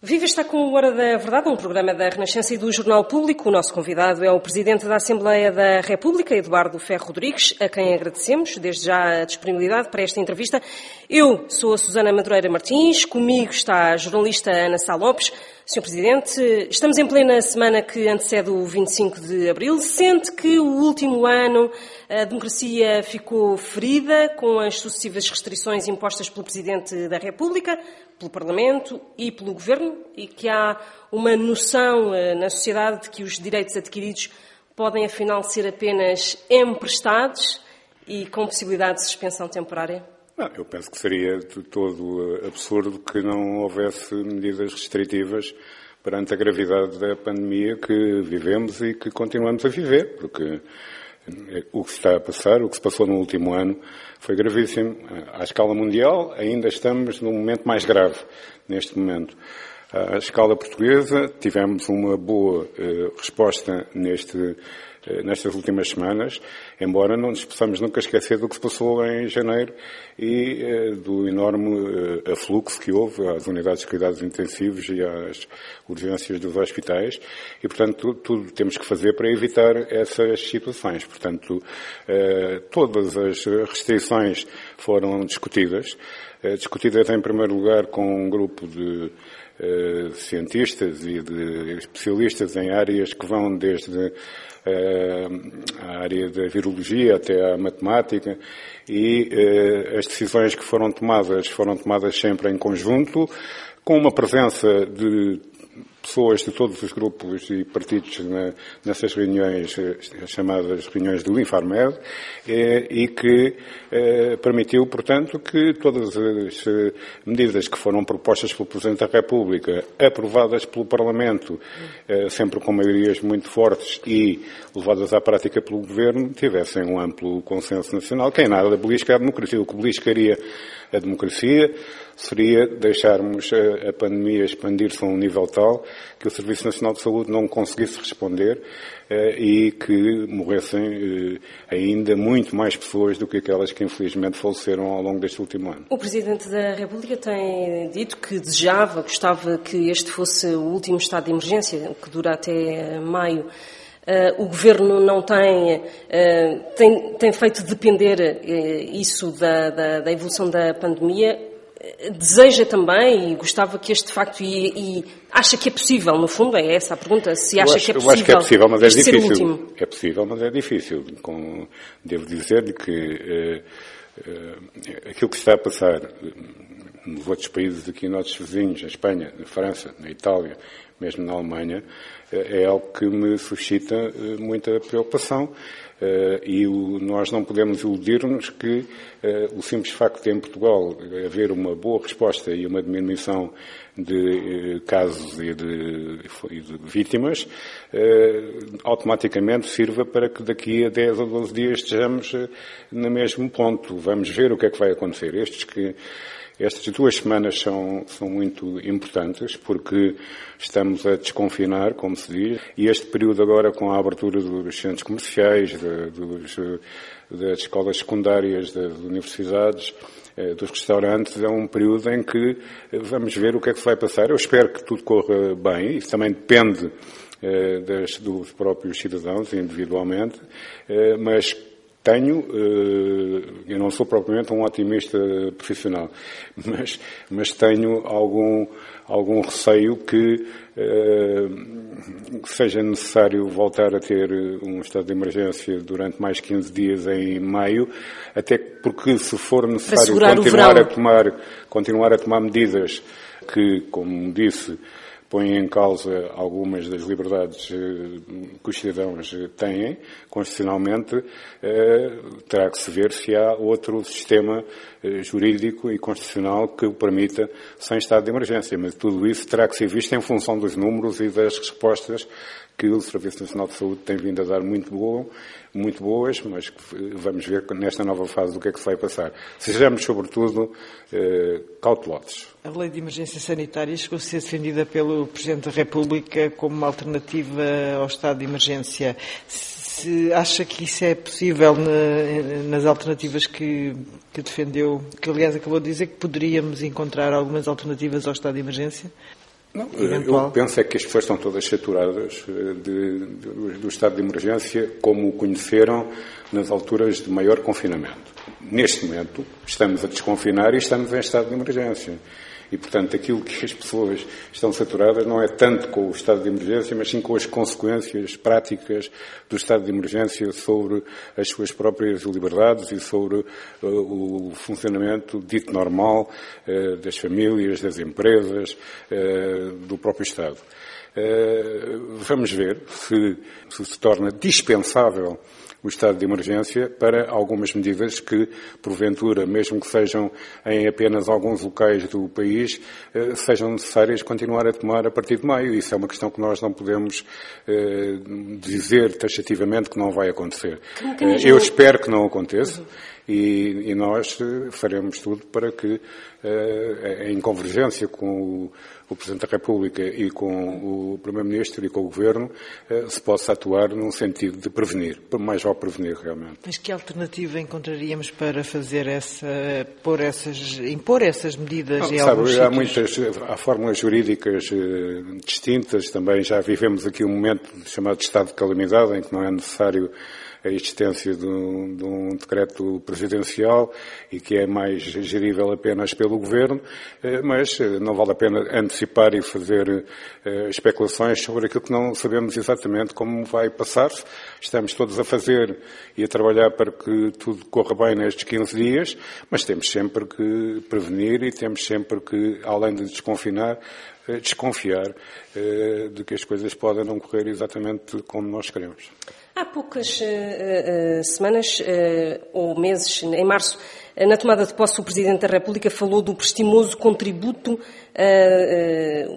Viva está com o Hora da Verdade, um programa da Renascença e do Jornal Público. O nosso convidado é o Presidente da Assembleia da República, Eduardo Ferro Rodrigues, a quem agradecemos desde já a disponibilidade para esta entrevista. Eu sou a Susana Madureira Martins, comigo está a jornalista Ana Sá Lopes. Sr. Presidente, estamos em plena semana que antecede o 25 de Abril. Sente que o último ano a democracia ficou ferida com as sucessivas restrições impostas pelo Presidente da República, pelo Parlamento e pelo Governo e que há uma noção eh, na sociedade de que os direitos adquiridos podem afinal ser apenas emprestados e com possibilidade de suspensão temporária? Não, eu penso que seria de todo absurdo que não houvesse medidas restritivas perante a gravidade da pandemia que vivemos e que continuamos a viver, porque o que se está a passar, o que se passou no último ano, foi gravíssimo. À escala mundial, ainda estamos num momento mais grave, neste momento. À escala portuguesa, tivemos uma boa eh, resposta neste nestas últimas semanas, embora não nos possamos nunca esquecer do que se passou em janeiro e eh, do enorme eh, afluxo que houve às unidades de cuidados intensivos e às urgências dos hospitais e, portanto, tudo temos que fazer para evitar essas situações. Portanto, todas as restrições foram discutidas, discutidas em primeiro lugar com um grupo de de cientistas e de especialistas em áreas que vão desde eh, a área da virologia até a matemática. E eh, as decisões que foram tomadas foram tomadas sempre em conjunto, com uma presença de pessoas de todos os grupos e partidos na, nessas reuniões, eh, chamadas reuniões do Infarmed, eh, e que eh, permitiu, portanto, que todas as medidas que foram propostas pelo Presidente da República, aprovadas pelo Parlamento, sempre com maiorias muito fortes e levadas à prática pelo Governo, tivessem um amplo consenso nacional, que em nada belisca a democracia. O que beliscaria a democracia seria deixarmos a, pandemia expandir-se a um nível tal que o Serviço Nacional de Saúde não conseguisse responder eh, e que morressem eh, ainda muito mais pessoas do que aquelas que infelizmente faleceram ao longo deste último ano. O Presidente da República tem dito que desejava, gostava que este fosse o último estado de emergência, que dura até maio. Uh, o Governo não tem, uh, tem, tem, feito depender uh, isso da, da, da, evolução da pandemia. Deseja também e gostava que este facto e, e, acha que é possível, no fundo, é essa a pergunta, se acha acho, que é possível. Eu acho que é possível, mas é difícil. É possível, mas é difícil. Com, devo dizer-lhe que aquilo que está a passar nos outros países aqui, nossos vizinhos, na Espanha, na França, na Itália, mesmo na Alemanha, é algo que me suscita eh, muita preocupação. Uh, e nós não podemos iludir-nos que uh, o simples facto de em Portugal haver uma boa resposta e uma diminuição de uh, casos e de, e de vítimas, automaticamente sirva para que daqui a 10 ou 12 dias estejamos no mesmo ponto. Vamos ver o que é que vai acontecer. Estes que estas duas semanas são, são muito importantes porque estamos a desconfinar, como se diz, e este período agora com a abertura dos centros comerciais, de, dos, das escolas secundárias, das universidades, eh, dos restaurantes, é um período em que vamos ver o que é que vai passar. Eu espero que tudo corra bem, isso também depende eh, das, dos próprios cidadãos individualmente, eh, mas tenho, eh, eu não sou propriamente um otimista profissional, mas, mas tenho algum, algum receio que, eh, que seja necessário voltar a ter um estado de emergência durante mais 15 dias em maio, até porque se for necessário continuar a tomar, continuar a tomar medidas que, como disse, põe em causa algumas das liberdades eh, que os cidadãos têm, constitucionalmente, eh, terá que se ver se há outro sistema eh, jurídico e constitucional que o permita sem estado de emergência. Mas tudo isso terá que ser visto em função dos números e das respostas que o Serviço Nacional de Saúde tem vindo a dar muito, boa, muito boas, mas vamos ver nesta nova fase do que é que se vai passar. Sejamos, sobretudo, eh, cautelosos. A lei de emergência sanitária chegou a ser defendida pelo Presidente da República como uma alternativa ao estado de emergência. Se acha que isso é possível nas alternativas que, que defendeu, que aliás acabou de dizer que poderíamos encontrar algumas alternativas ao estado de emergência? Não, eu penso é que as pessoas estão todas saturadas de, de, do estado de emergência como o conheceram nas alturas de maior confinamento. Neste momento, estamos a desconfinar e estamos em estado de emergência. E, portanto, aquilo que as pessoas estão saturadas não é tanto com o estado de emergência, mas sim com as consequências práticas do estado de emergência sobre as suas próprias liberdades e sobre uh, o funcionamento dito normal uh, das famílias, das empresas, uh, do próprio Estado. Vamos ver se, se se torna dispensável o estado de emergência para algumas medidas que, porventura, mesmo que sejam em apenas alguns locais do país, eh, sejam necessárias continuar a tomar a partir de maio. Isso é uma questão que nós não podemos eh, dizer taxativamente que não vai acontecer. Eh, eu espero que não aconteça. E, e, nós faremos tudo para que, em convergência com o, o Presidente da República e com o Primeiro-Ministro e com o Governo eh, se possa atuar num sentido de prevenir, mais ao prevenir realmente. Mas que alternativa encontraríamos para fazer essa, pôr essas, impor essas medidas Não, em sabe, alguns há muitas, há fórmulas jurídicas eh, distintas, também já vivemos aqui um momento chamado de estado de calamidade em que não é necessário a existência de um, de um, decreto presidencial e que é mais gerível apenas pelo Governo, eh, mas eh, não vale a pena antecipar e fazer eh, especulações sobre aquilo que não sabemos exatamente como vai passar-se. Estamos todos a fazer e a trabalhar para que tudo corra bem nestes 15 dias, mas temos sempre que prevenir e temos sempre que, além de desconfinar, desconfiar de que as coisas podem não correr exatamente como nós queremos. Há poucas uh, uh, semanas uh, ou meses, em março, na tomada de posse, o Presidente da República falou do prestimoso contributo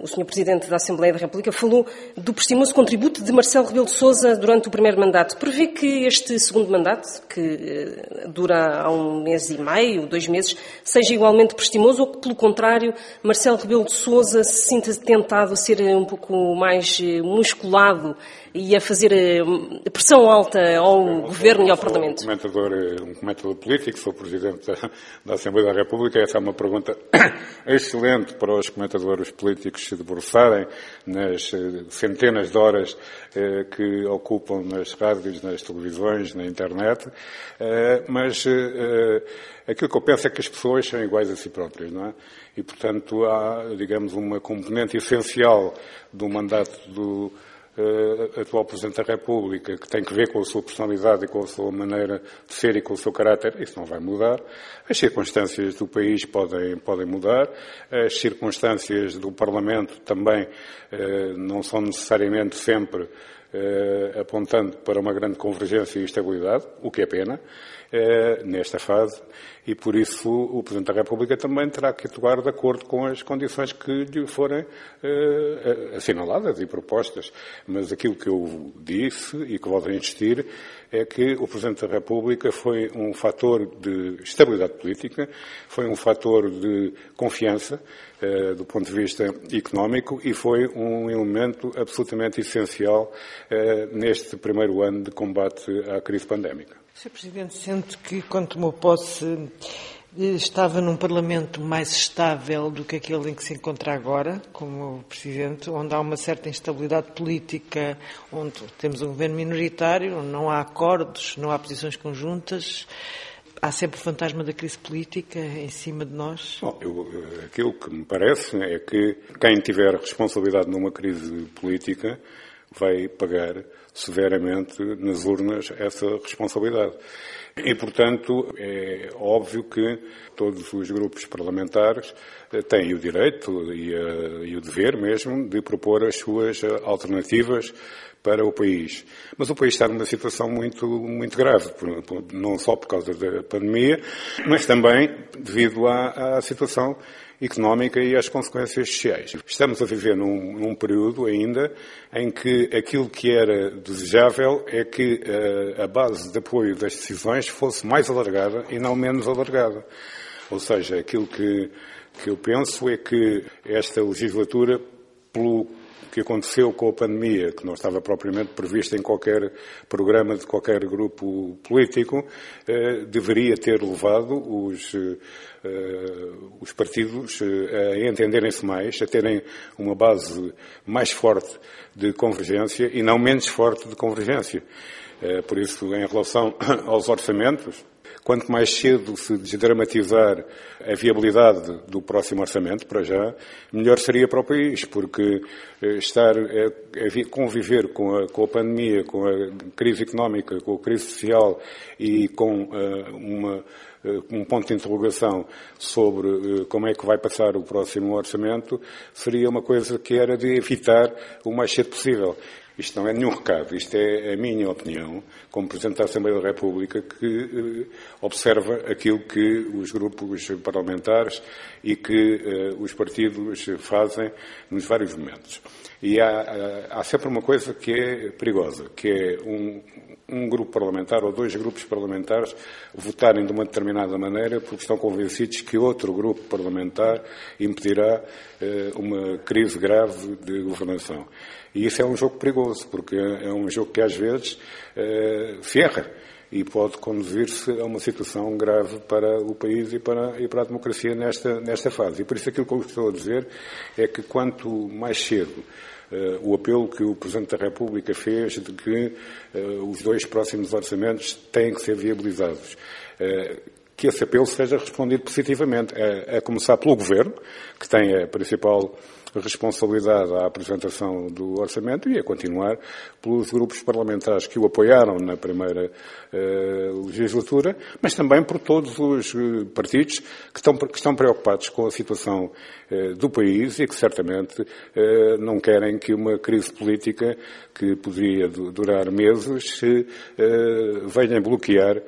o Sr. Presidente da Assembleia da República falou do prestimoso contributo de Marcelo Rebelo de Sousa durante o primeiro mandato. Prevê que este segundo mandato, que uh, dura há um mês e meio, dois meses, seja igualmente prestimoso ou que, pelo contrário, Marcelo Rebelo de Sousa se sinta tentado a ser um pouco mais musculado e a fazer pressão alta ao Eu, Governo e ao Parlamento? Um comentador, um comentador político, sou Presidente da, da Assembleia da República, essa é uma pergunta excelente para os comentadores políticos se debruçarem nas eh, centenas de horas eh, que ocupam nas rádios, nas televisões, na internet, eh, mas aquilo que eu penso é que as pessoas são iguais a si próprias, não é? E, portanto, há, digamos, uma componente essencial do mandato do atual Presidente da República, que tem que ver com a sua personalidade e com a sua maneira de ser e com o seu caráter, isso não vai mudar. As circunstâncias do país podem, podem mudar, as circunstâncias do Parlamento também uh, não são necessariamente sempre uh, apontando para uma grande convergência e estabilidade, o que é pena. Eh, nesta fase e, por isso, o Presidente da República também terá que atuar de acordo com as condições que lhe forem eh, assinaladas e propostas. Mas aquilo que eu disse e que volto a insistir é que o Presidente da República foi um fator de estabilidade política, foi um fator de confiança eh, do ponto de vista económico e foi um elemento absolutamente essencial neste primeiro ano de combate à crise pandémica. Sr. Presidente, sente que quando tomou posse estava num Parlamento mais estável do que aquele em que se encontra agora, como Presidente, onde há uma certa instabilidade política, onde temos um governo minoritário, não há acordos, não há posições conjuntas. Há sempre o fantasma da crise política em cima de nós? Bom, eu, aquilo que me parece é que quem tiver responsabilidade numa crise política vai pagar severamente nas urnas essa responsabilidade. E, portanto, é óbvio que todos os grupos parlamentares eh, têm o direito e, a, e o dever mesmo de propor as suas alternativas para o país. Mas o país está numa situação muito, muito grave, não só por causa da pandemia, mas também devido à, à situação económica e às consequências sociais. Estamos a viver num, num, período ainda em que aquilo que era desejável é que uh, a base de apoio das decisões fosse mais alargada e não menos alargada. Ou seja, aquilo que, que eu penso é que esta legislatura, pelo que aconteceu com a pandemia, que não estava propriamente prevista em qualquer programa de qualquer grupo político, eh, deveria ter levado os, eh, os partidos a entenderem-se mais, a terem uma base mais forte de convergência e não menos forte de convergência. Por isso, em relação aos orçamentos, Quanto mais cedo se desdramatizar a viabilidade do próximo orçamento, para já, melhor seria para o país, porque eh, estar a conviver com a, com a pandemia, com a crise económica, com a crise social e com uh, uma eh, um ponto de interrogação sobre como é que vai passar o próximo orçamento, seria uma coisa que era de evitar o mais cedo possível. Isto não é nenhum recado, isto é a minha opinião, como Presidente da Assembleia da República, que eh, observa aquilo que os grupos parlamentares e que eh, os partidos fazem nos vários momentos. E há, há sempre uma coisa que é perigosa, que é um, um grupo parlamentar ou dois grupos parlamentares votarem de uma determinada maneira porque estão convencidos que outro grupo parlamentar impedirá eh, uma crise grave de governação. E isso é um jogo perigoso, porque é um jogo que às vezes eh, ferra e pode conduzir-se a uma situação grave para o país e para, e para a democracia nesta, nesta fase. E por isso aquilo que eu estou a dizer é que quanto mais cedo uh, o apelo que o Presidente da República fez de que uh, os dois próximos orçamentos têm que ser viabilizados. Que esse apelo seja respondido positivamente, a, a começar pelo Governo, que tem a principal responsabilidade à apresentação do orçamento e a continuar pelos grupos parlamentares que o apoiaram na primeira uh, legislatura, mas também por todos os eh, partidos que estão, que estão preocupados com a situação do país e que certamente uh, não querem que uma crise política que poderia durar meses venha bloquear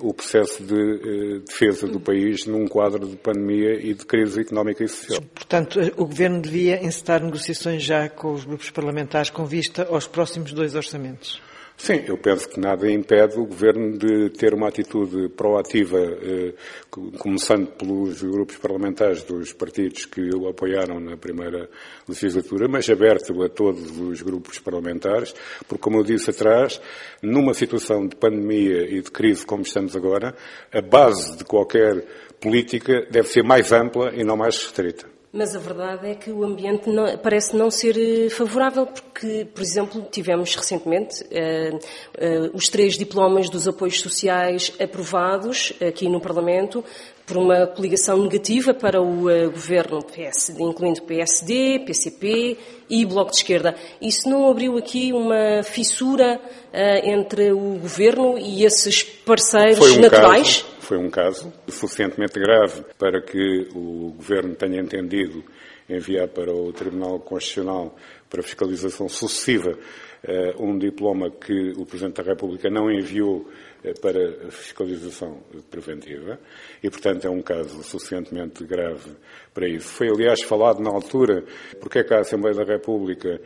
o processo de defesa do país num quadro de pandemia e de crise económica e social. Portanto, o Governo devia encetar negociações já com os grupos parlamentares com vista aos próximos dois orçamentos? Sim, eu penso que nada impede o Governo de ter uma atitude proativa, eh, começando pelos grupos parlamentares dos partidos que o apoiaram na primeira legislatura, mas aberto a todos os grupos parlamentares, porque, como eu disse atrás, numa situação de pandemia e de crise como estamos agora, a base de qualquer política deve ser mais ampla e não mais restrita. Mas a verdade é que o ambiente não, parece não ser eh, favorável, porque, por exemplo, tivemos recentemente uh, uh, os três diplomas dos apoios sociais aprovados aqui no Parlamento por uma coligação negativa para o uh, governo PSD, incluindo PSD, PCP e Bloco de Esquerda. Isso não abriu aqui uma fissura entre o governo e esses parceiros um naturais? Caso foi um caso suficientemente grave para que o Governo tenha entendido enviar para o Tribunal Constitucional para fiscalização sucessiva eh, um diploma que o Presidente da República não enviou eh, para fiscalização preventiva e, portanto, é um caso suficientemente grave para isso. Foi, aliás, falado na altura porque é que a Assembleia da República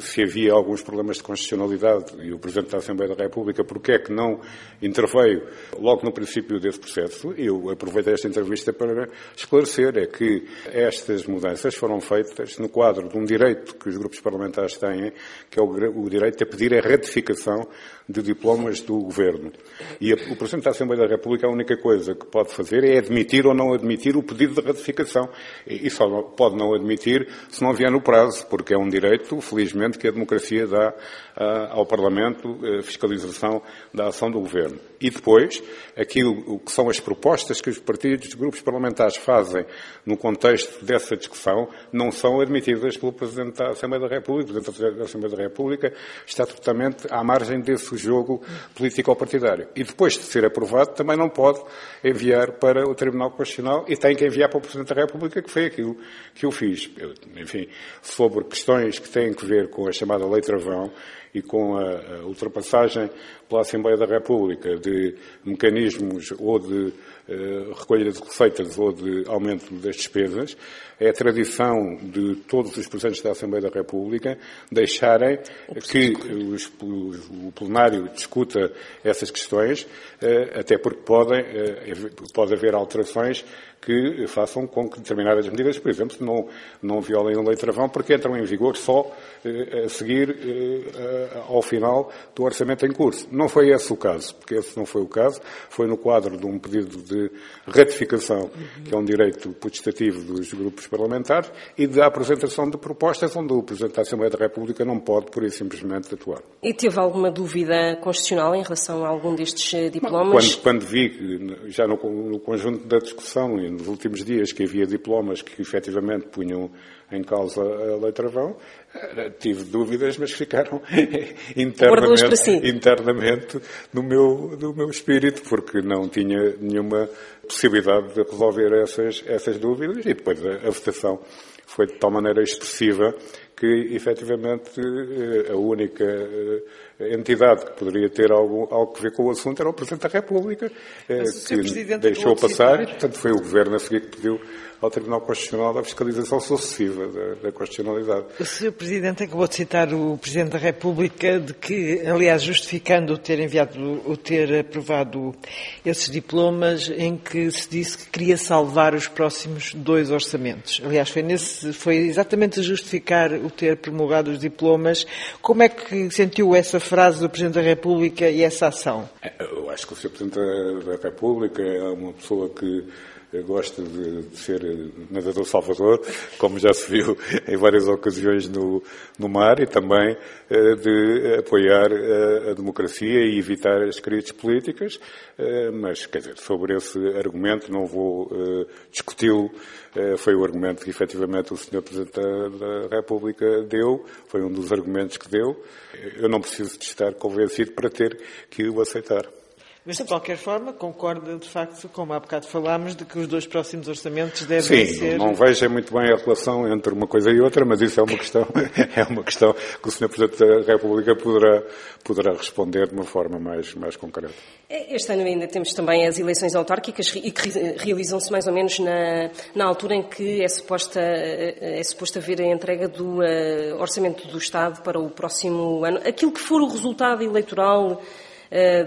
se havia alguns problemas de constitucionalidade e o Presidente da Assembleia da República porque é que não interveio logo no princípio desse processo. Eu aproveitei esta entrevista para esclarecer é que estas mudanças foram feitas no quadro de um direito que os grupos parlamentares têm, que é o direito a pedir a ratificação de diplomas do Governo. E o Presidente da Assembleia da República a única coisa que pode fazer é admitir ou não admitir o pedido de ratificação. E só pode não admitir se não vier no prazo, porque é um direito, felizmente, que a democracia dá uh, ao Parlamento uh, fiscalização da ação do Governo. E depois, aquilo que são as propostas que os partidos, os grupos parlamentares fazem no contexto dessa discussão, não são admitidas pelo Presidente da Assembleia da República. O Presidente da Assembleia da República está totalmente à margem desse jogo político-partidário. E depois de ser aprovado, também não pode enviar para o Tribunal Constitucional e tem que enviar para o Presidente da República, que foi aquilo que eu fiz. Eu, enfim, sobre questões que têm que ver com a chamada Lei Travão, e com a, ultrapassagem pela Assembleia da República de mecanismos ou de uh, recolha de receitas ou de aumento das despesas, é a tradição de todos os presidentes da Assembleia da República deixarem que os, o plenário discuta essas questões, uh, até porque podem, uh, pode haver alterações que façam com que determinadas medidas, por exemplo, não, não violem a lei travão, porque entram em vigor só eh, a seguir eh, ao final do orçamento em curso. Não foi esse o caso, porque esse não foi o caso. Foi no quadro de um pedido de ratificação, que é um direito putestativo dos grupos parlamentares, e da apresentação de propostas onde o Presidente da Assembleia da República não pode, por e simplesmente, atuar. E teve alguma dúvida constitucional em relação a algum destes eh, diplomas? Quando, quando vi, já no, no conjunto da discussão e nos últimos dias, que havia diplomas que efetivamente punham em causa a Lei Travão. Tive dúvidas, mas ficaram internamente, internamente no, meu, no meu espírito, porque não tinha nenhuma possibilidade de resolver essas, essas dúvidas e depois a, a votação foi de tal maneira expressiva que, efetivamente, eh, a única eh, entidade que poderia ter algo, algo a ver com o assunto era o Presidente da República, eh, que deixou passar e, portanto, foi o Governo a seguir que pediu ao Tribunal Constitucional da fiscalização sucessiva da, da constitucionalidade. O Sr. Presidente acabou de citar o Presidente da República de que, aliás, justificando o ter enviado, o ter aprovado esses diplomas em que se disse que queria salvar os próximos dois orçamentos. Aliás, foi, nesse, foi exatamente justificar o ter promulgado os diplomas. Como é que sentiu essa frase do Presidente da República e essa ação? Eu acho que o Sr. Presidente da República é uma pessoa que gosta de, de, ser nadador salvador, como já se viu em várias ocasiões no, no mar, e também eh, de apoiar a, a democracia e evitar as crises políticas. Eh, mas, quer dizer, sobre esse argumento não vou eh, discuti-lo. Foi o argumento que efetivamente o Sr. Presidente da República deu, foi um dos argumentos que deu. Eu não preciso de estar convencido para ter que o aceitar. Mas, de qualquer forma, concorda, de facto, como há bocado falámos, de que os dois próximos orçamentos devem Sim, ser... Sim, não vejo muito bem a relação entre uma coisa e outra, mas isso é uma questão, é uma questão que o Sr. Presidente da República poderá, poderá responder de uma forma mais, mais concreta. Este ano ainda temos também as eleições autárquicas e que realizam-se mais ou menos na, na altura em que é suposta, é suposto haver a entrega do uh, Orçamento do Estado para o próximo ano. Aquilo que for o resultado eleitoral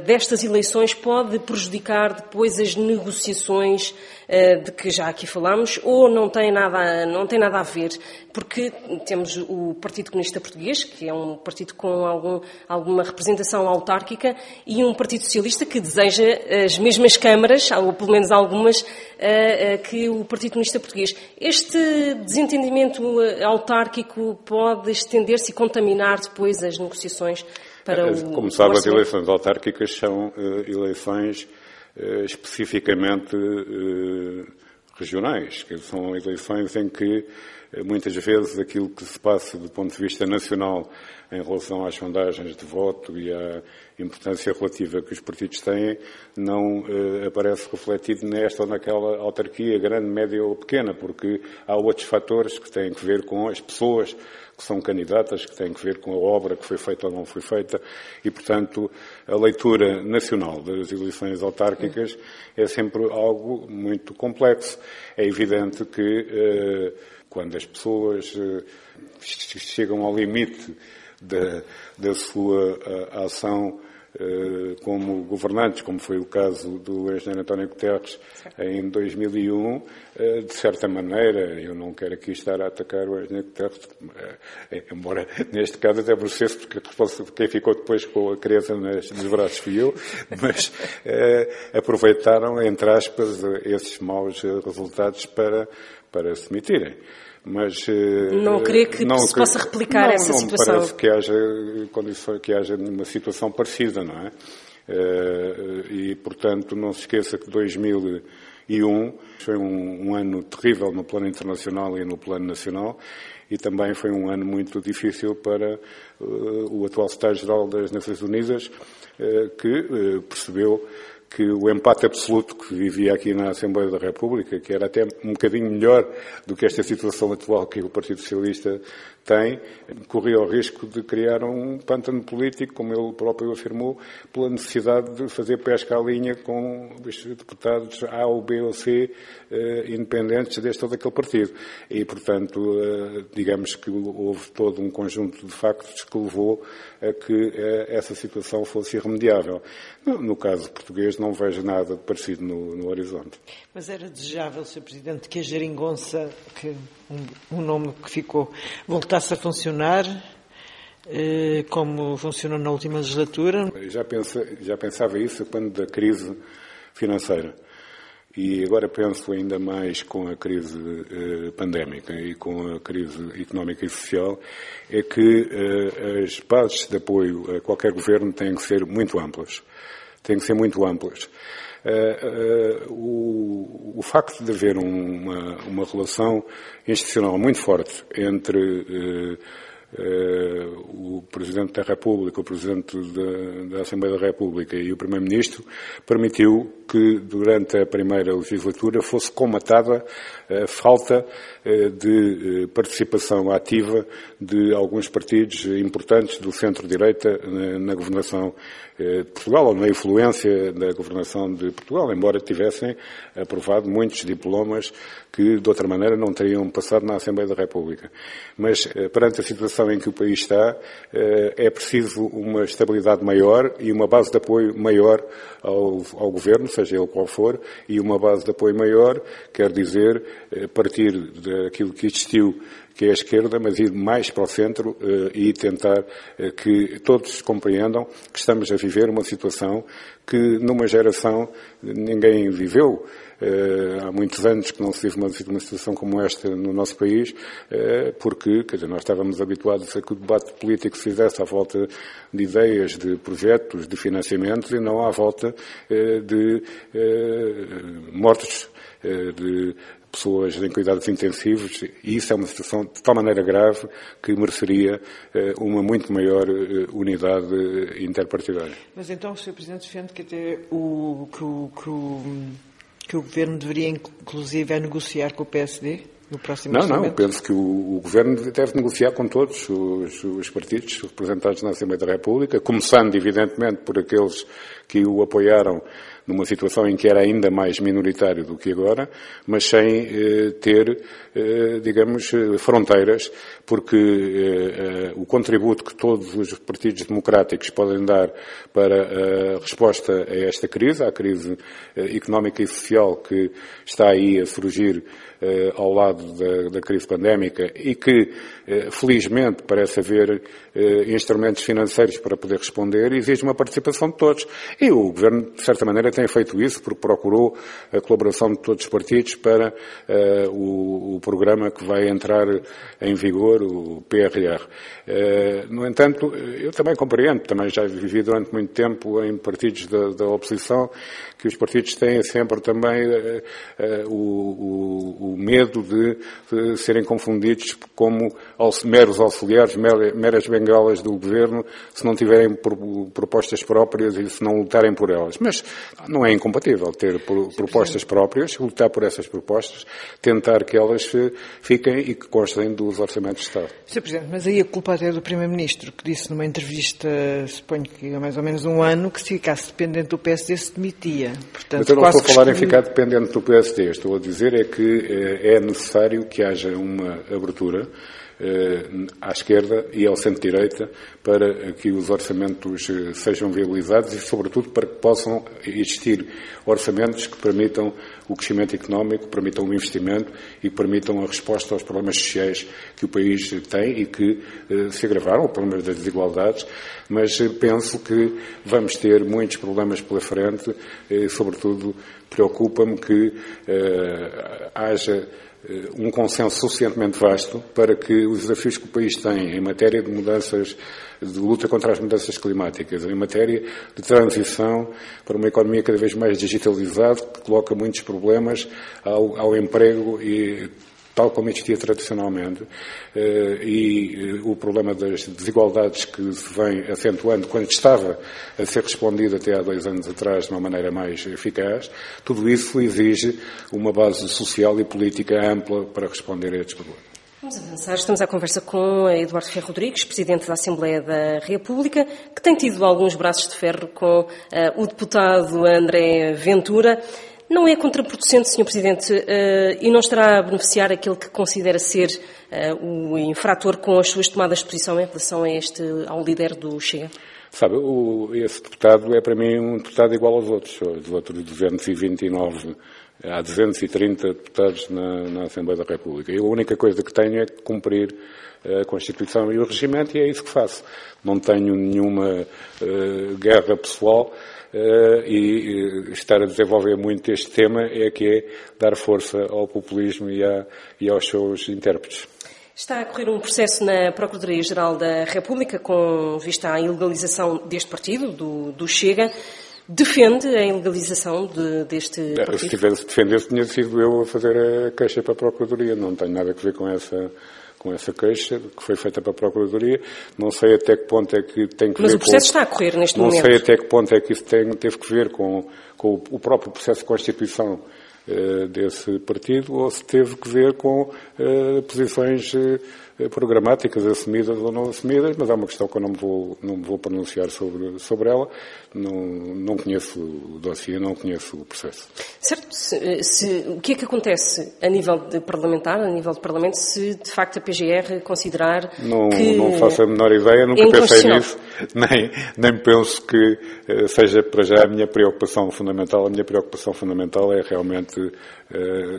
destas eleições pode prejudicar depois as negociações eh, de que já aqui falamos ou não tem nada, não tem nada a ver? Porque temos o Partido Comunista Português, que é um partido com algum, alguma representação autárquica, e um Partido Socialista que deseja as mesmas câmaras, ou pelo menos algumas, eh, que o Partido Comunista Português. Este desentendimento autárquico pode estender-se e contaminar depois as negociações para é, o. Como sabe, as eleições autárquicas são uh, eleições uh, especificamente uh, regionais, que são eleições em que muitas vezes aquilo que se passa do ponto de vista nacional em relação às sondagens de voto e à importância relativa que os partidos têm não eh, aparece refletido nesta ou naquela autarquia, grande, média ou pequena, porque há outros fatores que têm que ver com as pessoas que são candidatas, que têm que ver com a obra que foi feita ou não foi feita, e, portanto, a leitura nacional das eleições autárquicas é sempre algo muito complexo. É evidente que, eh, quando as pessoas eh, chegam ao limite da, da sua ação eh, como governantes, como foi o caso do engenheiro António Guterres em 2001, eh, de certa maneira, eu não quero aqui estar a atacar o engenheiro Guterres, eh, embora neste caso até processe, porque quem ficou depois com a criança nos braços fui eu, mas aproveitaram, entre aspas, esses maus resultados para, para se demitirem. Mas, não creio que não, se possa replicar não, essa não situação. Não parece que haja, que haja uma situação parecida, não é? Eh, e, portanto, não se esqueça que 2001 foi um, um ano terrível no plano internacional e no plano nacional e também foi um ano muito difícil para uh, o atual Secretário-Geral das Nações Unidas, uh, que uh, percebeu que o empate absoluto que vivia aqui na Assembleia da República, que era até um bocadinho melhor do que esta situação atual que o Partido Socialista tem, corria o risco de criar um pântano político, como ele próprio afirmou, pela necessidade de fazer pesca à linha com os deputados A ou B ou C eh, independentes deste ou daquele partido. E, portanto, eh, digamos que houve todo um conjunto de factos que levou a que eh, essa situação fosse irremediável. No, caso português, não vejo nada parecido no, no horizonte. Mas era desejável, Sr. Presidente, que a geringonça, que um, um nome que ficou, voltasse a funcionar eh, como funcionou na última legislatura? Já, já pensava isso quando da crise financeira. E agora penso ainda mais com a crise eh, pandémica e com a crise económica e social, é que eh, as bases de apoio a qualquer governo têm que ser muito amplas. Têm que ser muito amplas. Uh, uh, o, o, facto de haver uma, uma, relação institucional muito forte entre uh, o Presidente da República, o Presidente da, da Assembleia da República e o Primeiro-Ministro permitiu que durante a primeira legislatura fosse comatada a falta de participação ativa de alguns partidos importantes do centro-direita na governação eh, de Portugal, ou na influência da governação de Portugal, embora tivessem aprovado muitos diplomas que, de outra maneira, não teriam passado na Assembleia da República. Mas, perante a situação em que o país está, é preciso uma estabilidade maior e uma base de apoio maior ao, ao Governo, seja ele qual for, e uma base de apoio maior, quer dizer, a partir daquilo que existiu que é a esquerda, mas ir mais para o centro uh, e tentar uh, que todos compreendam que estamos a viver uma situação que numa geração ninguém viveu. Uh, há muitos anos que não se vive uma, situação como esta no nosso país, porque dizer, nós estávamos habituados a que o debate político se fizesse à volta de ideias, de projetos, de financiamentos e não à volta de mortos de pessoas em cuidados intensivos e isso é uma situação de tal maneira grave que mereceria eh, uma muito maior eh, unidade interpartidária. Mas então o Sr. Presidente defende que até o que o, que o, que o Governo deveria inclusive é negociar com o PSD? No próximo não, não, penso que o, o, Governo deve negociar com todos os, os, partidos representados na Assembleia da República, começando, evidentemente, por aqueles que o apoiaram numa situação em que era ainda mais minoritário do que agora, mas sem eh, ter, eh, digamos, fronteiras, porque eh, o contributo que todos os partidos democráticos podem dar para a resposta a esta crise, à crise económica e social que está aí a surgir ao lado da, da crise pandémica e que, felizmente, parece haver instrumentos financeiros para poder responder, exige uma participação de todos. E o Governo, de certa maneira, tem feito isso porque procurou a colaboração de todos os partidos para uh, o, o, programa que vai entrar em vigor, o PRR. Eh, no entanto, eu também compreendo, também já vivi durante muito tempo em partidos da, da oposição, que os partidos têm sempre também uh, o, o, medo de, de, serem confundidos como meros auxiliares, meras bengalas do governo, se não tiverem propostas próprias e se não lutarem por elas. Mas não é incompatível ter propostas próprias, lutar por essas propostas, tentar que elas fiquem e que constem dos orçamentos de Estado. Sr. Presidente, mas aí a culpa até é do Primeiro-Ministro, que disse numa entrevista, suponho que há mais ou menos um ano, que se ficasse dependente do PSD se demitia. Portanto, mas eu não estou a falar em ficar dependente do PSD, estou a dizer é que eh, é necessário que haja uma abertura à esquerda e ao centro-direita para que os orçamentos eh, sejam viabilizados e, sobretudo, para que possam existir orçamentos que permitam o crescimento económico, permitam o investimento e permitam a resposta aos problemas sociais que o país tem e que eh, se agravaram, o problema das desigualdades, mas penso que vamos ter muitos problemas pela frente e, sobretudo, preocupa-me que haja eh, um consenso suficientemente vasto para que os desafios que o país tem em matéria de mudanças, de luta contra as mudanças climáticas, em matéria de transição para uma economia cada vez mais digitalizada, que coloca muitos problemas ao, ao emprego e tal como existia tradicionalmente, eh, e eh, o problema das desigualdades que se vem acentuando quando estava a ser respondido até há dois anos atrás de uma maneira mais eficaz, tudo isso exige uma base social e política ampla para responder a estes problemas. Vamos avançar. Estamos à conversa com Eduardo Ferro Rodrigues, Presidente da Assembleia da República, que tem tido alguns braços de ferro com uh, o deputado André Ventura. Não é contraproducente, Sr. Presidente, uh, e não estará a beneficiar aquele que considera ser uh, o infrator com as suas tomadas de posição em relação a este, ao líder do Chega? Sabe, o, esse deputado é para mim um deputado igual aos outros, os outros 229 Há 230 deputados na, na, Assembleia da República. E a única coisa que tenho é cumprir a Constituição e o regimento e é isso que faço. Não tenho nenhuma uh, guerra pessoal uh, e uh, estar a desenvolver muito este tema é que é dar força ao populismo e, e aos seus intérpretes. Está a correr um processo na Procuradoria-Geral da República com vista à ilegalização deste partido, do, do Chega defende a ilegalização de, deste é, partido? Se tivesse defendido, tinha sido eu a fazer a queixa para a Procuradoria. Não tenho nada a ver com essa com essa queixa que foi feita para a Procuradoria. Não sei até que ponto é que tem que Mas ver o processo com... está a correr neste não momento. Não sei até que ponto é que isso tem, teve que ver com, com o próprio processo de constituição uh, desse partido ou se teve que ver com uh, posições uh, programáticas assumidas ou não assumidas, mas é uma questão que eu não me vou, não me vou pronunciar sobre, sobre ela. Não, não conheço o dossiê, não conheço o processo. Certo. Se, se, o que é que acontece a nível de parlamentar, a nível de Parlamento, se de facto a PGR considerar não, que... Não faço a menor ideia, nunca é pensei nisso, nem, nem penso que uh, seja para já a minha preocupação fundamental. A minha preocupação fundamental é realmente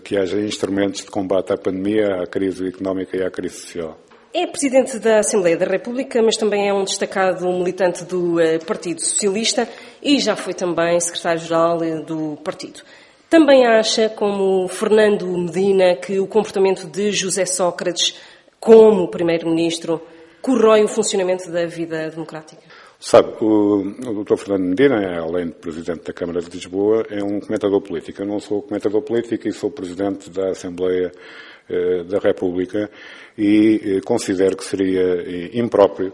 que haja instrumentos de combate à pandemia, à crise económica e à crise social. É presidente da Assembleia da República, mas também é um destacado militante do uh, Partido Socialista e já foi também secretário-geral do partido. Também acha, como Fernando Medina, que o comportamento de José Sócrates como primeiro-ministro corrói o funcionamento da vida democrática? Sabe, o, o Dr. Fernando Medina, além de Presidente da Câmara de Lisboa, é um comentador político. Eu não sou comentador político e sou Presidente da Assembleia eh, da República e eh, considero que seria eh, impróprio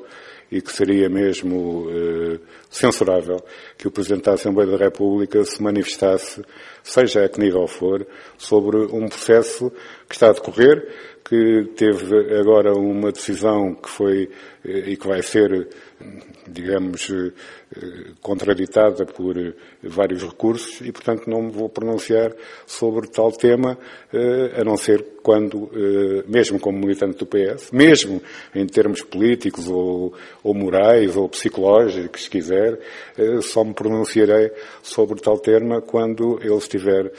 e que seria mesmo eh, censurável que o Presidente da Assembleia da República se manifestasse, seja a que nível for, sobre um processo que está a decorrer, que teve agora uma decisão que foi eh, e que vai ser, digamos, eh, contraditada por vários recursos e, portanto, não me vou pronunciar sobre tal tema, a não ser quando, mesmo como militante do PS, mesmo em termos políticos ou, ou morais ou psicológicos, se quiser, só me pronunciarei sobre tal tema quando ele estiver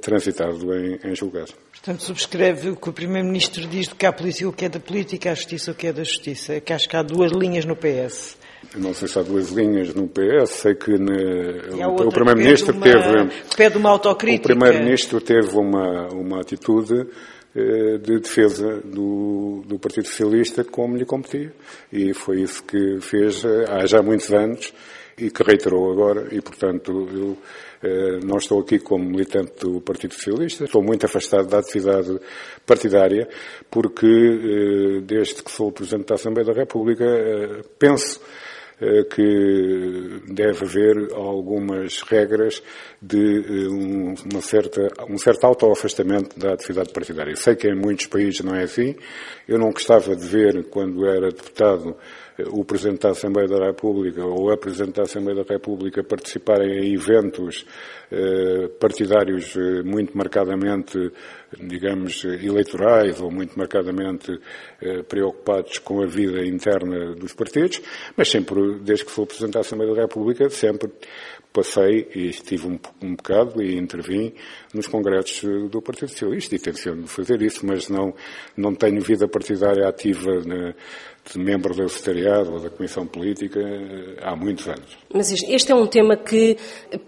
transitado em, em julgado. Portanto, subscreve o que o Primeiro-Ministro diz de que há polícia o que é da política, a justiça o que é da justiça. Que acho que há duas linhas no PS. Eu não sei se há duas linhas no PS, sei que ne, o, o Primeiro-Ministro teve. Pede uma autocrítica. O Primeiro-Ministro teve uma, uma atitude eh, de defesa do, do, Partido Socialista como lhe competia. E foi isso que fez eh, há já muitos anos e que reiterou agora. E, portanto, eu eh, não estou aqui como militante do Partido Socialista, estou muito afastado da atividade partidária, porque eh, desde que sou Presidente da Assembleia da República eh, penso que deve haver algumas regras de uma certa, um certo autoafastamento da atividade partidária. Sei que em muitos países não é assim. Eu não gostava de ver, quando era deputado, o Presidente da Assembleia da República ou a Presidente da Assembleia da República participarem em eventos eh, partidários eh, muito marcadamente, digamos, eleitorais ou muito marcadamente eh, preocupados com a vida interna dos partidos, mas sempre, desde que sou Presidente da Assembleia da República, sempre passei e estive um, um bocado e intervim nos congressos do Partido Socialista e tenciono fazer isso, mas não, não tenho vida partidária ativa na, de membro do secretariado ou da Comissão Política há muitos anos. Mas este é um tema que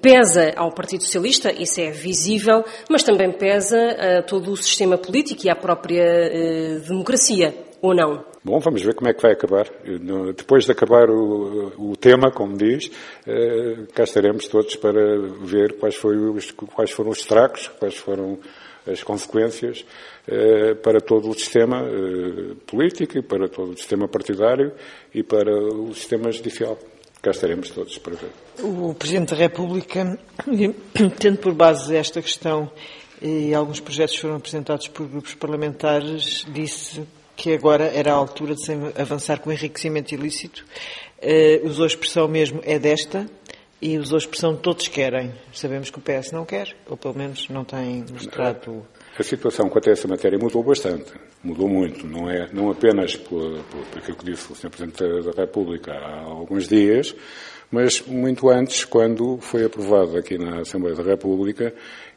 pesa ao Partido Socialista, isso é visível, mas também pesa a todo o sistema político e à própria uh, democracia, ou não? Bom, vamos ver como é que vai acabar. Depois de acabar o, o tema, como diz, eh, cá estaremos todos para ver quais, foi os, quais foram os estragos, quais foram as consequências eh, para todo o sistema eh, político, para todo o sistema partidário e para o sistema judicial. Cá estaremos todos para ver. O Presidente da República, tendo por base esta questão e alguns projetos foram apresentados por grupos parlamentares, disse que agora era a altura de se avançar com enriquecimento ilícito. Uh, usou a expressão mesmo é desta e usou a expressão todos querem. Sabemos que o PS não quer, ou pelo menos não tem mostrado. A situação quanto a essa matéria mudou bastante, mudou muito, não é não apenas por, por, por aquilo que disse o Sr. Presidente da República há alguns dias, mas muito antes, quando foi aprovado aqui na Assembleia da República,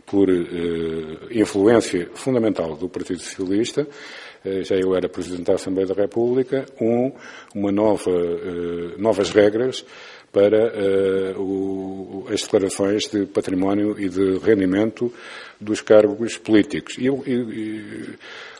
por eh, influência fundamental do Partido Socialista, eh, já eu era Presidente da Assembleia da República, um, uma nova, eh, novas regras para uh, as declarações de património e de rendimento dos cargos políticos. E eu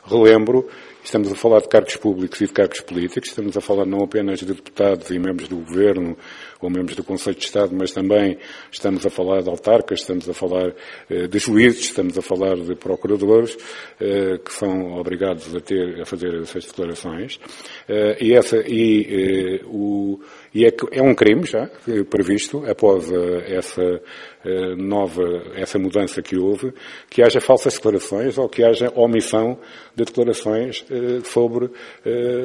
relembro, estamos a falar de cargos públicos e de cargos políticos, estamos a falar não apenas de deputados e membros do Governo ou membros do Conselho de Estado, mas também estamos a falar de autarcas, estamos a falar uh, de juízes, estamos a falar de procuradores uh, que são obrigados a, ter, a fazer essas declarações. Uh, e, essa, e, o, e é, é, um crime já previsto após essa nova, essa mudança que houve, que haja falsas declarações ou que haja omissão de declarações sobre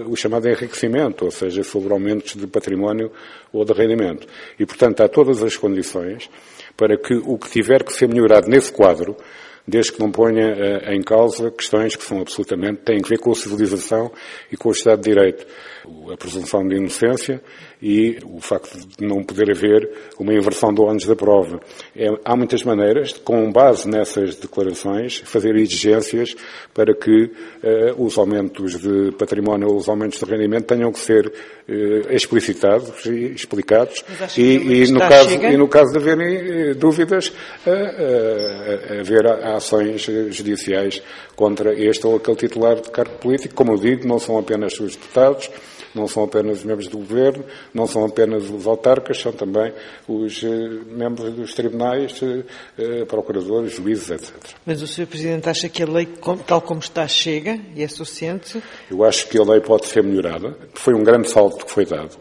o chamado enriquecimento, ou seja, sobre aumentos de património ou de rendimento. E, portanto, há todas as condições para que o que tiver que ser melhorado nesse quadro, desde que não ponha uh, em causa questões que são absolutamente, têm a ver com a civilização e com o Estado de Direito. A presunção de inocência e o facto de não poder haver uma inversão do ônus da prova. É, há muitas maneiras, com base nessas declarações, fazer exigências para que uh, os aumentos de património ou os aumentos de rendimento tenham que ser uh, explicitados e explicados e, e, no caso, e, no caso, de haverem uh, dúvidas, haver ações judiciais contra este ou aquele titular de cargo político. Como eu digo, não são apenas os deputados, não são apenas os membros do governo, não são apenas os autarcas, são também os eh, membros dos tribunais, eh, eh, procuradores, juízes, etc. Mas o Sr. Presidente acha que a lei, tal como está, chega e é suficiente? Eu acho que a lei pode ser melhorada. Foi um grande salto que foi dado.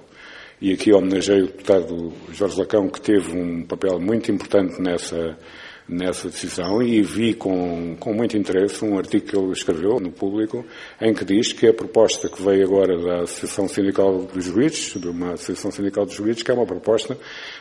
E aqui homenageio o deputado Jorge Lacão, que teve um papel muito importante nessa nessa decisão e vi com, com muito interesse um artigo que ele escreveu no público em que diz que a proposta que veio agora da Associação Sindical dos Juízes, de uma Associação Sindical dos Juízes, que é uma proposta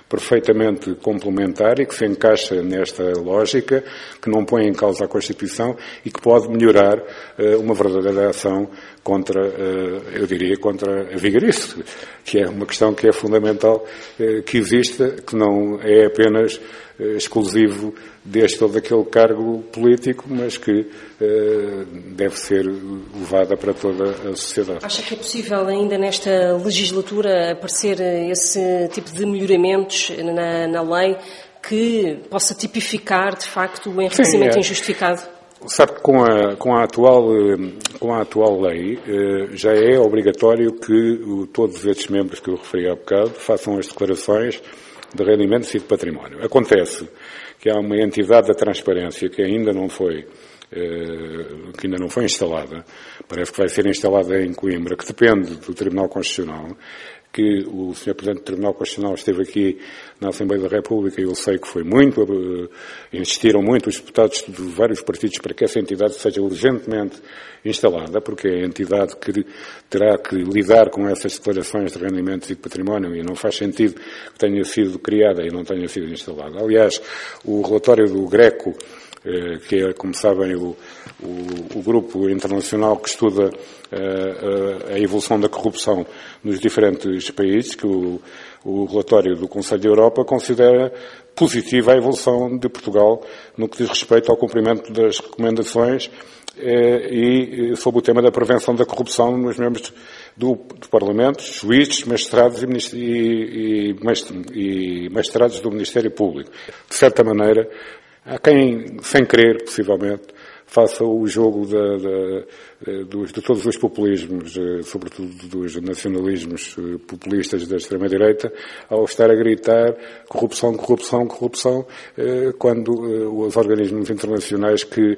perfeitamente complementar e que se encaixa nesta lógica, que não põe em causa a Constituição e que pode melhorar uh, uma verdadeira ação contra, uh, eu diria, contra a vigarice, que é uma questão que é fundamental uh, que exista, que não é apenas exclusivo deste ou daquele cargo político, mas que uh, deve ser levada para toda a sociedade. Acha que é possível ainda nesta legislatura aparecer esse tipo de melhoramentos na, na lei que possa tipificar, de facto, o enriquecimento Sim, é. injustificado? Sabe que com a, com a, atual, com a atual lei eh, já é obrigatório que todos estes membros que eu referi há bocado façam as declarações de rendimentos e de património. Acontece que há uma entidade da transparência que ainda não foi eh, que ainda não foi instalada, parece que vai ser instalada em Coimbra, que depende do Tribunal Constitucional, que o Sr. Presidente do Tribunal Constitucional esteve aqui na Assembleia da República e eu sei que foi muito, uh, insistiram muito os deputados de vários partidos para que essa entidade seja urgentemente instalada, porque é a entidade que terá que lidar com essas declarações de rendimentos e de património e não faz sentido que tenha sido criada e não tenha sido instalada. Aliás, o relatório do Greco eh, que é, como sabem, o, o, o grupo internacional que estuda uh, a evolução da corrupção nos diferentes países, que o, o relatório do Conselho da Europa considera positiva a evolução de Portugal no que diz respeito ao cumprimento das recomendações e sobre o tema da prevenção da corrupção nos membros do, do Parlamento, juízes, magistrados e, e, e, magistrados do Ministério Público. De certa maneira, Há quem, sem querer, possivelmente, faça o jogo eh, de todos os populismos, eh, sobretudo dos nacionalismos eh, populistas da extrema-direita, ao estar a gritar corrupção, corrupção, corrupção, quando os organismos internacionais que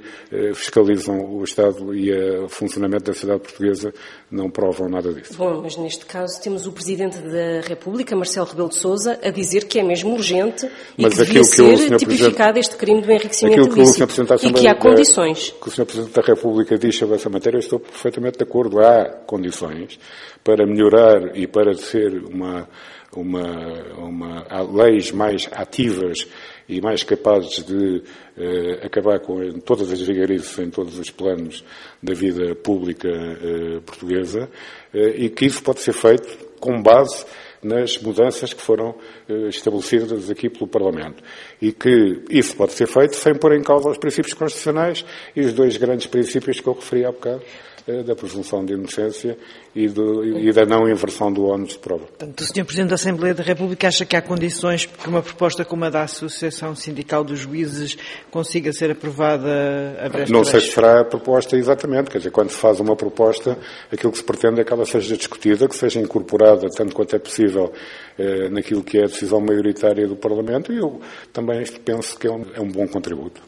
fiscalizam o Estado e o funcionamento da sociedade portuguesa não provam nada disso. Bom, mas neste caso temos o Presidente da República, Marcelo Rebelo de Sousa, a dizer que é mesmo urgente e mas que devia ser tipificado este crime do enriquecimento ilícito e que há condições que o Sr. Presidente da República diz sobre essa matéria, eu estou perfeitamente de acordo. Há condições para melhorar e para ser uma, uma, uma leis mais ativas e mais capazes de eh, acabar com todas as vigarices em todos os planos da vida pública eh, portuguesa eh, e que isso pode ser feito com base nas mudanças que foram estabelecidas aqui pelo Parlamento. E que isso pode ser feito sem pôr em causa os princípios constitucionais e os dois grandes princípios que eu referi há bocado, eh, da presunção de inocência e, do, e, da não inversão do ónus de prova. Portanto, o Sr. Presidente da Assembleia da República acha que há condições para que uma proposta como a da Associação Sindical dos Juízes consiga ser aprovada a breve Não sei se será a proposta exatamente, quer dizer, quando se faz uma proposta, aquilo que se pretende é que ela seja discutida, que seja incorporada tanto quanto é possível eh, naquilo que é a decisão maioritária do Parlamento e eu também penso que é um, é um bom contributo.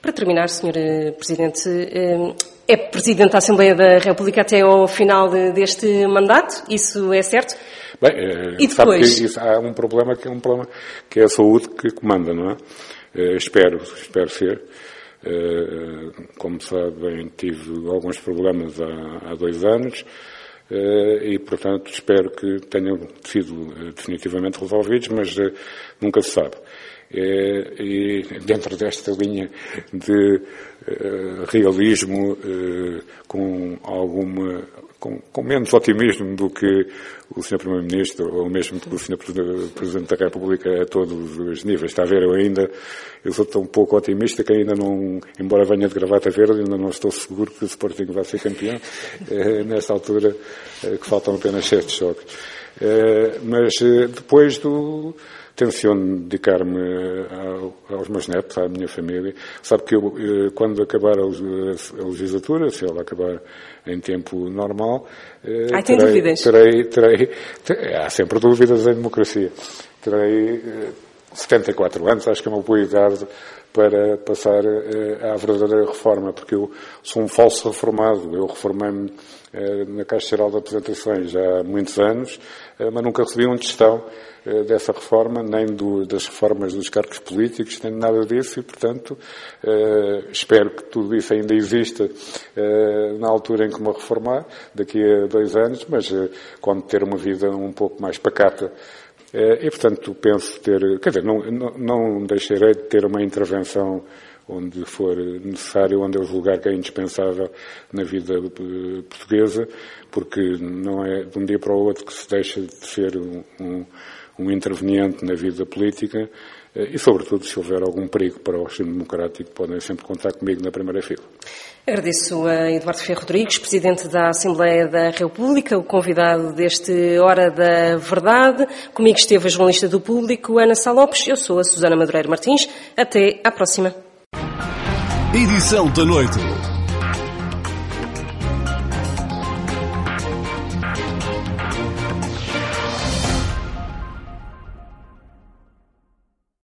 Para terminar, Sr. Presidente, eh, é Presidente da Assembleia da República até ao final de, deste mandato, isso é certo? Bem, eh, e depois? Isso, há um problema que é um problema que é a saúde que comanda, não é? Uh, espero, espero ser. Uh, como sabem, tive alguns problemas há, há dois anos e, portanto, espero que tenham sido definitivamente resolvidos, mas nunca se sabe. e dentro desta linha de eh, realismo, eh, com alguma com, com, menos otimismo do que o Sr. Primeiro-Ministro ou mesmo do Sr. Presidente da República a todos os níveis. Está a ver, eu ainda, eu sou tão pouco otimista que ainda não, embora venha de gravata verde, ainda não estou seguro que o Sporting vai ser campeão, eh, nesta altura que faltam apenas sete jogos. mas depois do, tenciono dedicar-me aos meus netos, à minha família. Sabe que eu, eh, quando acabar a legislatura, se ela acabar em tempo normal, eh, Ai, terei, dúvidas? Terei, terei, terei, há sempre dúvidas em democracia. Terei 74 eh, anos, acho que é uma boa idade para passar à verdadeira reforma, porque eu sou um falso reformado. Eu reformei-me na Caixa Geral de Apresentações há muitos anos, mas nunca recebi um testão eh, dessa reforma, nem do, das reformas dos cargos políticos, nem nada disso e, portanto, eh, espero que tudo isso ainda exista eh, na altura em que me reformar, daqui a dois anos, mas quando ter uma vida um pouco mais pacata e, portanto, penso ter, quer dizer, não, não, deixarei de ter uma intervenção onde for necessário, onde eu julgar que é indispensável na vida portuguesa, porque não é de um dia para o outro que se deixa de ser um, um um interveniente na vida política eh, e, sobretudo, se houver algum perigo para o regime democrático, podem sempre contar comigo na primeira fila. Agradeço a Eduardo Ferro Rodrigues, Presidente da Assembleia da República, o convidado deste Hora da Verdade. Comigo esteve a jornalista do Público, Ana Salopes. Eu sou a Susana Madureira Martins. Até à próxima. Edição da noite.